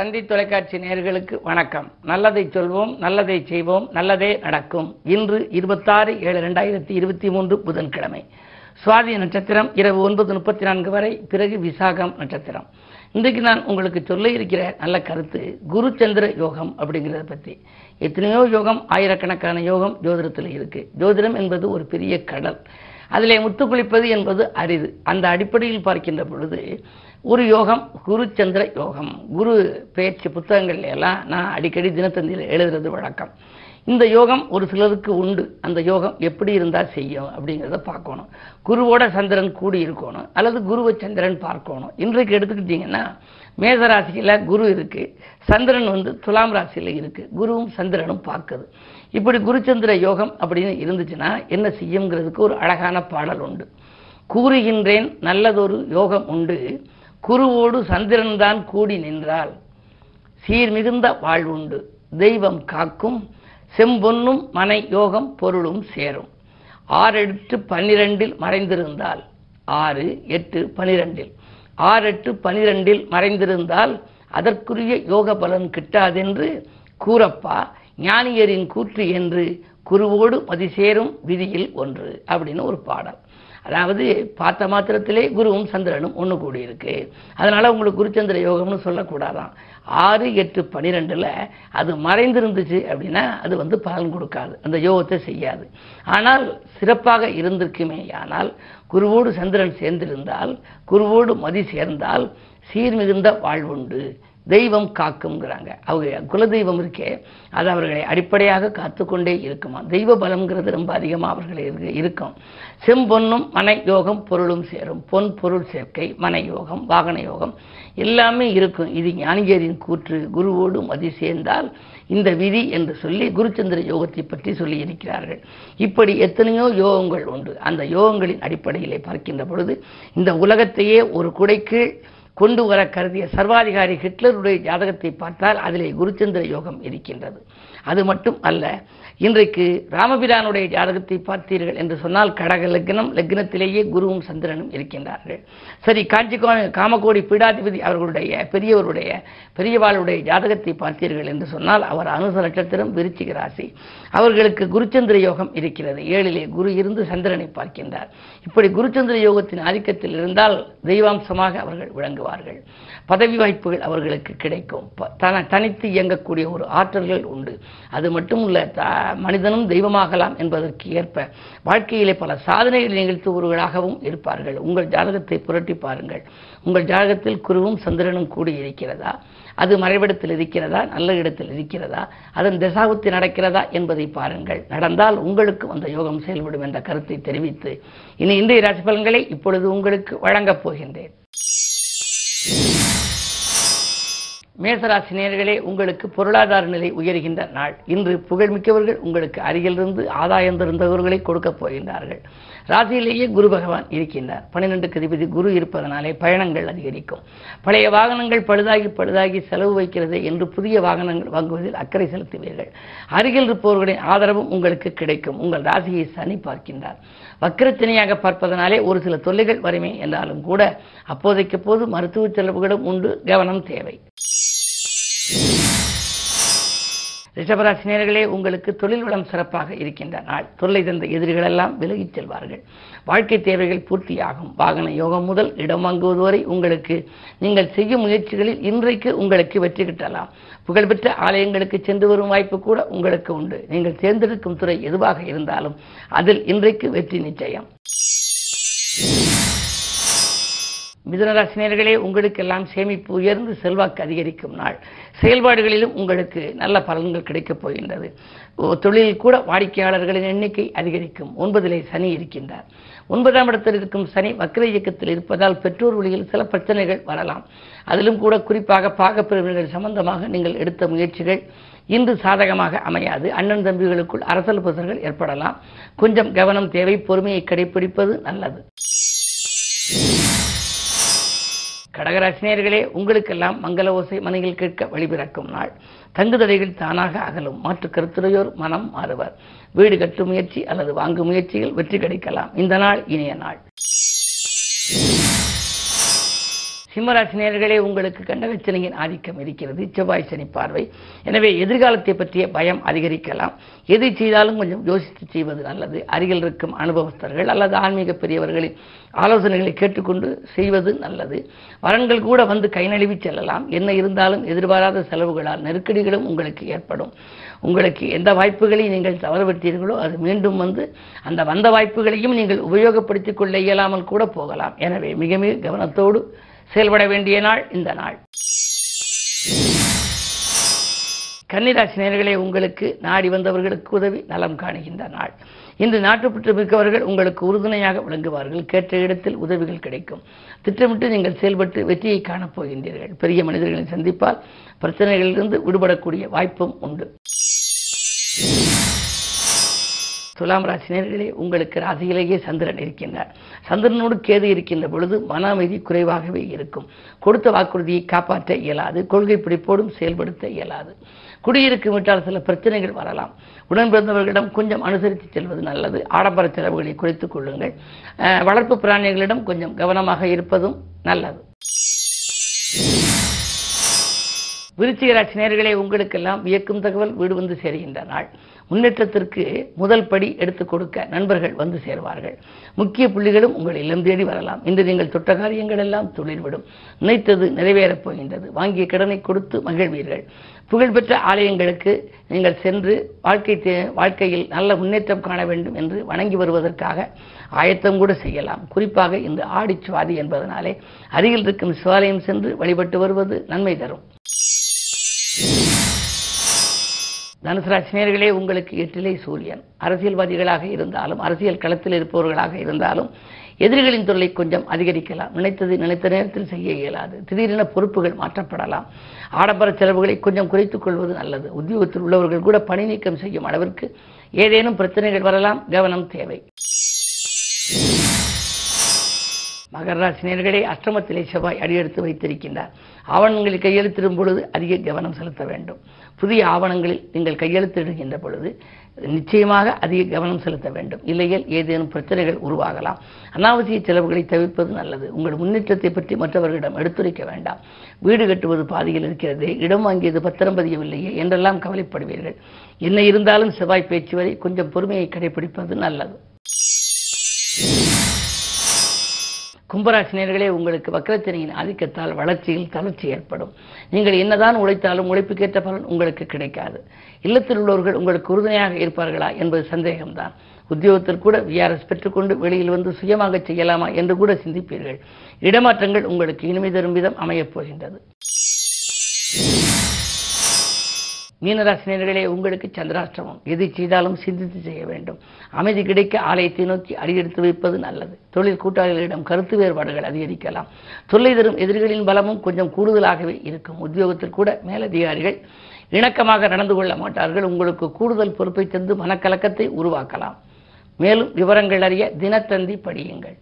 தந்தி தொலைக்காட்சி நேயர்களுக்கு வணக்கம். நல்லதை சொல்வோம் நல்லதை செய்வோம் நல்லதே நடக்கும். இன்று இருபத்தாறு ஏழு ரெண்டாயிரத்தி இருபத்தி மூன்று புதன்கிழமை. சுவாதி நட்சத்திரம் இரவு ஒன்பது முப்பத்தி நான்கு வரை பிறகு விசாகம் நட்சத்திரம். இன்றைக்கு நான் உங்களுக்கு சொல்ல இருக்கிற நல்ல கருத்து குரு சந்திர யோகம் அப்படிங்கிறத பற்றி எத்தனையோ யோகம் ஆயிரக்கணக்கான யோகம் ஜோதிடத்தில் இருக்கு. ஜோதிடம் என்பது ஒரு பெரிய கடல். அதிலே முத்து குளிப்பது என்பது அரிது. அந்த அடிப்படையில் பார்க்கின்ற பொழுது ஒரு யோகம் குரு சந்திர யோகம் குரு பேச்சு புத்தகங்கள் எல்லாம் நான் அடிக்கடி தினத்தந்தியில் எழுதுறது வழக்கம். இந்த யோகம் ஒரு சிலருக்கு உண்டு. அந்த யோகம் எப்படி இருந்தால் செய்யும் அப்படிங்கிறத பார்க்கணும். குருவோட சந்திரன் கூடி இருக்கணும். அல்லது குருவை சந்திரன் பார்க்கணும். இன்றைக்கு எடுத்துக்கிட்டிங்கன்னா மேசராசியில் குரு இருக்கு. சந்திரன் வந்து துலாம் ராசியில் இருக்குது குருவும் சந்திரனும் பார்க்குது. இப்படி குருச்சந்திர யோகம் அப்படின்னு இருந்துச்சுன்னா என்ன செய்யுங்கிறதுக்கு ஒரு அழகான பாடல் உண்டு. கூறுகின்றேன் நல்லதொரு யோகம் உண்டு. குருவோடு சந்திரன்தான் கூடி நின்றால் சீர் மிகுந்த வாழ்வுண்டு தெய்வம் காக்கும் செம்பொன்னும் மனை யோகம் பொருளும் சேரும். ஆறு எட்டு பன்னிரெண்டில் மறைந்திருந்தால் ஆறு எட்டு பனிரெண்டில் ஆறு எட்டு பனிரெண்டில் மறைந்திருந்தால் அதற்குரிய யோக பலன் கிட்டாதென்று கூறப்பா ஞானியரின் கூற்று என்று குருவோடு மதிசேரும் விதியில் ஒன்று அப்படின்னு ஒரு பாடல் அதாவது பார்த்த மாத்திரத்திலே குருவும் சந்திரனும் ஒன்று கூடி இருக்கு உங்களுக்கு குருச்சந்திர யோகம்னு சொல்லக்கூடாதான். ஆறு எட்டு பன்னிரெண்டில் அது மறைந்திருந்துச்சு அப்படின்னா அது வந்து பலன் கொடுக்காது. அந்த யோகத்தை செய்யாது. ஆனால் சிறப்பாக இருந்திருக்குமே ஆனால் குருவோடு சந்திரன் சேர்ந்திருந்தால் குருவோடு மதி சேர்ந்தால் சீர்மிகுந்த வாழ்வுண்டு. தெய்வம் காக்குங்கிறாங்க அவங்க குலதெய்வம் இருக்கே அது அவர்களை அடிப்படையாக காத்துக்கொண்டே இருக்குமா? தெய்வ பலம்ங்கிறது ரொம்ப அதிகமாக அவர்களை இருக்கும். செம்பொன்னும் மனை யோகம் பொருளும் சேரும். பொன் பொருள் சேர்க்கை மனை யோகம் வாகன யோகம் எல்லாமே இருக்கும். இது ஞானிகரின் கூற்று. குருவோடு மதி சேர்ந்தால் இந்த விதி என்று சொல்லி குருச்சந்திர யோகத்தை பற்றி சொல்லி இருக்கிறார்கள் இப்படி எத்தனையோ யோகங்கள் உண்டு. அந்த யோகங்களின் அடிப்படையிலே பார்க்கின்ற பொழுது இந்த உலகத்தையே ஒரு குடைக்கு கொண்டு வர கருதிய சர்வாதிகாரி ஹிட்லருடைய ஜாதகத்தை பார்த்தால் அதிலே குருச்சந்திர யோகம் இருக்கின்றது. அது மட்டும் அல்ல இன்றைக்கு ராமபிரானுடைய ஜாதகத்தை பார்த்தீர்கள் என்று சொன்னால் கடக லக்னம் லக்னத்திலேயே குருவும் சந்திரனும் இருக்கின்றார்கள். சரி காஞ்சி காமகோடி பீடாதிபதி அவர்களுடைய பெரியவருடைய பெரியவாளுடைய ஜாதகத்தை பார்த்தீர்கள் என்று சொன்னால் அவர் அனுச நட்சத்திரம் விருச்சிக ராசி. அவர்களுக்கு குருச்சந்திர யோகம் இருக்கிறது. ஏழிலே குரு இருந்து சந்திரனை பார்க்கின்றார். இப்படி குருச்சந்திர யோகத்தின் ஆதிக்கத்தில் இருந்தால் தெய்வாம்சமாக அவர்கள் விளங்குவார் விளங்குவார்கள் பதவி வாய்ப்புகள் அவர்களுக்கு கிடைக்கும். தன- தனித்து இயங்கக்கூடிய ஒரு ஆற்றல்கள் உண்டு. அது மட்டும் இல்ல மனிதனும் தெய்வமாகலாம் என்பதற்கு ஏற்ப வாழ்க்கையிலே பல சாதனைகளை நிகழ்த்துபவர்களாகவும் இருப்பார்கள். உங்கள் ஜாதகத்தை புரட்டி பாருங்கள். உங்கள் ஜாதகத்தில் குருவும் சந்திரனும் கூடி இருக்கிறதா? அது மறைவிடத்தில் இருக்கிறதா? நல்ல இடத்தில் இருக்கிறதா? அதன் திசாவுத்தி நடக்கிறதா என்பதை பாருங்கள். நடந்தால் உங்களுக்கு அந்த யோகம் செயல்படும் என்ற கருத்தை தெரிவித்து இனி இந்திய ராசி பலன்களை இப்பொழுது உங்களுக்கு வழங்கப் போகின்றேன். மேசராசி நேயர்களே உங்களுக்கு பொருளாதார நிலை உயர்கின்ற நாள். இன்று புகழ்மிக்கவர்கள் உங்களுக்கு அருகிலிருந்து ஆதாயம் தருந்தவர்களை கொடுக்கப் போகின்றார்கள். ராசியிலேயே குரு பகவான் இருக்கின்றார். பன்னிரெண்டுக்கு அதிபதி குரு இருப்பதனாலே பயணங்கள் அதிகரிக்கும். பழைய வாகனங்கள் பழுதாகி பழுதாகி செலவு வைக்கிறது என்று புதிய வாகனங்கள் வாங்குவதில் அக்கறை செலுத்துவீர்கள். அருகில் இருப்பவர்களின் ஆதரவும் உங்களுக்கு கிடைக்கும். உங்கள் ராசியை சனி பார்க்கின்றார். வக்கிரத்தினையாக பார்ப்பதனாலே ஒரு சில தொல்லைகள் வருமே என்றாலும் கூட அப்போதைக்கு போது மருத்துவ செலவுகளும் உண்டு கவனம் தேவை. ரிஷபராசினியர்களே உங்களுக்கு தொழில் வளம் சிறப்பாக இருக்கின்ற நாள். தொல்லை தந்த எதிரிகளெல்லாம் விலகிச் செல்வார்கள். வாழ்க்கை தேவைகள் பூர்த்தியாகும். வாகன யோகம் முதல் இடம் வாங்குவது வரை உங்களுக்கு நீங்கள் செய்யும் முயற்சிகளில் இன்றைக்கு உங்களுக்கு வெற்றி கிட்டலாம். புகழ்பெற்ற ஆலயங்களுக்கு சென்று வரும் வாய்ப்பு கூட உங்களுக்கு உண்டு. நீங்கள் தேர்ந்தெடுக்கும் துறை எதுவாக இருந்தாலும் அதில் இன்றைக்கு வெற்றி நிச்சயம். மிதுனராசினியர்களே உங்களுக்கெல்லாம் சேமிப்பு உயர்ந்து செல்வாக்கு அதிகரிக்கும் நாள். செயல்பாடுகளிலும் உங்களுக்கு நல்ல பலன்கள் கிடைக்கப் போகின்றது. தொழிலில் கூட வாடிக்கையாளர்களின் எண்ணிக்கை அதிகரிக்கும். ஒன்பதிலே சனி இருக்கின்றார். ஒன்பதாம் இடத்தில் இருக்கும் சனி வக்ர இயக்கத்தில் இருப்பதால் பெற்றோர் வழியில் சில பிரச்சனைகள் வரலாம். அதிலும் கூட குறிப்பாக பாகப்பிரிவினர்கள் சம்பந்தமாக நீங்கள் எடுத்த முயற்சிகள் இன்று சாதகமாக அமையாது. அண்ணன் தம்பிகளுக்குள் அரசல் புசல்கள் ஏற்படலாம். கொஞ்சம் கவனம் தேவை பொறுமையை கடைபிடிப்பது நல்லது. கடகராசினியர்களே உங்களுக்கெல்லாம் மங்கள ஓசை மனையில் கேட்க வழிபிறக்கும் நாள். தங்குதடைகள் தானாக அகலும். மாற்று கருத்துடையோர் மனம் மாறுவர். வீடு கட்டும் முயற்சி அல்லது வாங்கும் முயற்சியில் வெற்றி கிடைக்கலாம். இந்த நாள் இனிய நாள். சிம்மராசி உங்களுக்கு கண்டகச்சனையின் ஆதிக்கம் இருக்கிறது செவ்வாய் சனி பார்வை. எனவே எதிர்காலத்தை பற்றிய பயம் அதிகரிக்கலாம். எது செய்தாலும் கொஞ்சம் யோசித்து செய்வது நல்லது. அருகில் இருக்கும் அனுபவஸ்தர்கள் அல்லது ஆன்மீக பெரியவர்களின் ஆலோசனைகளை கேட்டுக்கொண்டு செய்வது நல்லது. வரன்கள் கூட வந்து கை நழுவி செல்லலாம். என்ன இருந்தாலும் எதிர்பாராத செலவுகளால் நெருக்கடிகளும் உங்களுக்கு ஏற்படும். உங்களுக்கு எந்த வாய்ப்புகளை நீங்கள் தவறவிட்டீர்களோ அது மீண்டும் வந்து அந்த வந்த வாய்ப்புகளையும் நீங்கள் உபயோகப்படுத்திக் கொள்ள இயலாமல் கூட போகலாம். எனவே மிக மிக கவனத்தோடு செயல்பட வேண்டிய நாள் இந்த நாள். கன்னிராசி நேர்களே உங்களுக்கு நாடி வந்தவர்களுக்கு உதவி நலம் காணுகின்ற நாள். இன்று நாட்டுப்பற்று மிக்கவர்கள் உங்களுக்கு உறுதுணையாக விளங்குவார்கள். கேட்ட இடத்தில் உதவிகள் கிடைக்கும். திட்டமிட்டு நீங்கள் செயல்பட்டு வெற்றியை காணப்போகின்றீர்கள் பெரிய மனிதர்களை சந்திப்பால் பிரச்சனைகளிலிருந்து விடுபடக்கூடிய வாய்ப்பும் உண்டு. துலாம் ராசினியர்களே உங்களுக்கு ராசியிலேயே சந்திரன் இருக்கின்றார். சந்திரனோடு கேது இருக்கின்ற பொழுது மன அமைதி குறைவாகவே இருக்கும். கொடுத்த வாக்குறுதியை காப்பாற்ற இயலாது. கொள்கை பிடிப்போடும் செயல்படுத்த இயலாது. குடியிருக்கும் விட்டால் சில பிரச்சனைகள் வரலாம். உடன் பிறந்தவர்களிடம் கொஞ்சம் அனுசரித்து செல்வது நல்லது. ஆடம்பர செலவுகளை குறைத்துக் கொள்ளுங்கள். வளர்ப்பு பிராணிகளிடம் கொஞ்சம் கவனமாக இருப்பதும் நல்லது. விருச்சிக ராசி நேர்களை உங்களுக்கெல்லாம் வியக்கும் தகவல் வீடு வந்து சேருகின்ற நாள். முன்னேற்றத்திற்கு முதல் படி எடுத்துக் கொடுக்க நண்பர்கள் வந்து சேருவார்கள். முக்கிய புள்ளிகளும் உங்கள் இல்லம் தேடி வரலாம். இன்று நீங்கள் தொட்ட காரியங்கள் எல்லாம் துளிர்விடும். நினைத்தது நிறைவேறப் போகின்றது. வாங்கிய கடனை கொடுத்து மகிழ்வீர்கள். புகழ்பெற்ற ஆலயங்களுக்கு நீங்கள் சென்று வாழ்க்கை தே- வாழ்க்கையில் நல்ல முன்னேற்றம் காண வேண்டும் என்று வணங்கி வருவதற்காக ஆயத்தம் கூட செய்யலாம். குறிப்பாக இந்த ஆடிச்சுவாதி என்பதனாலே அருகில் இருக்கும் சிவாலயம் சென்று வழிபட்டு வருவது நன்மை தரும். தனுசு உங்களுக்கு எட்டிலே சூரியன். அரசியல்வாதிகளாக இருந்தாலும் அரசியல் களத்தில் இருப்பவர்களாக இருந்தாலும் எதிரிகளின் தொல்லை கொஞ்சம் அதிகரிக்கலாம். நினைத்தது நினைத்த நேரத்தில் செய்ய இயலாது. திடீரென பொறுப்புகள் மாற்றப்படலாம். ஆடம்பர செலவுகளை கொஞ்சம் குறைத்துக் கொள்வது நல்லது. உத்தியோகத்தில் உள்ளவர்கள் கூட பணி நீக்கம் செய்யும் அளவிற்கு ஏதேனும் பிரச்சனைகள் வரலாம். கவனம் தேவை. மகர ராசினியர்களே அஷ்டமத்திலே செவ்வாய் அடியெடுத்து வைத்திருக்கின்றார். ஆவணங்களில் கையெழுத்திடும் பொழுது அதிக கவனம் செலுத்த வேண்டும். புதிய ஆவணங்களில் நீங்கள் கையெழுத்திடுகின்ற பொழுது நிச்சயமாக அதிக கவனம் செலுத்த வேண்டும். இல்லையில் ஏதேனும் பிரச்சனைகள் உருவாகலாம். அனாவசிய செலவுகளை தவிர்ப்பது நல்லது. உங்கள் முன்னேற்றத்தை பற்றி மற்றவர்களிடம் எடுத்துரைக்க வேண்டாம். வீடு கட்டுவது பாதியில் இருக்கிறதே. இடம் வாங்கியது பத்திரம் பதியவில்லையே என்றெல்லாம் கவலைப்படுவீர்கள். என்ன இருந்தாலும் செவ்வாய் பேச்சு வரை கொஞ்சம் பொறுமையை கடைபிடிப்பது நல்லது. கும்பராசினியர்களே உங்களுக்கு வக்கரச்சனையின் ஆதிக்கத்தால் வளர்ச்சியில் தளர்ச்சி ஏற்படும். நீங்கள் என்னதான் உழைத்தாலும் உழைப்புக்கேற்ற பலன் உங்களுக்கு கிடைக்காது. இல்லத்தில் உள்ளவர்கள் உங்களுக்கு உறுதுணையாக இருப்பார்களா என்பது சந்தேகம்தான். உத்தியோகத்தில் கூட விஆர்எஸ் பெற்றுக்கொண்டு வெளியில் வந்து சுயமாக செய்யலாமா என்று கூட சிந்திப்பீர்கள். இடமாற்றங்கள் உங்களுக்கு இனிமை தரும் விதம் அமையப் போகின்றது. மீனராசினியர்களே உங்களுக்கு சந்திராஷ்டமம் எது செய்தாலும் சிந்தித்து செய்ய வேண்டும். அமைதி கிடைக்க ஆலயத்தை நோக்கி அடியெடுத்து வைப்பது நல்லது. தொழில் கூட்டாளிகளிடம் கருத்து வேறுபாடுகள் அதிகரிக்கலாம். தொல்லை தரும் எதிரிகளின் பலமும் கொஞ்சம் கூடுதலாகவே இருக்கும். உத்தியோகத்தில் கூட மேலதிகாரிகள் இணக்கமாக நடந்து கொள்ள மாட்டார்கள். உங்களுக்கு கூடுதல் பொறுப்பை தந்து மனக்கலக்கத்தை உருவாக்கலாம். மேலும் விவரங்கள் அறிய தினத்தந்தி படியுங்கள்.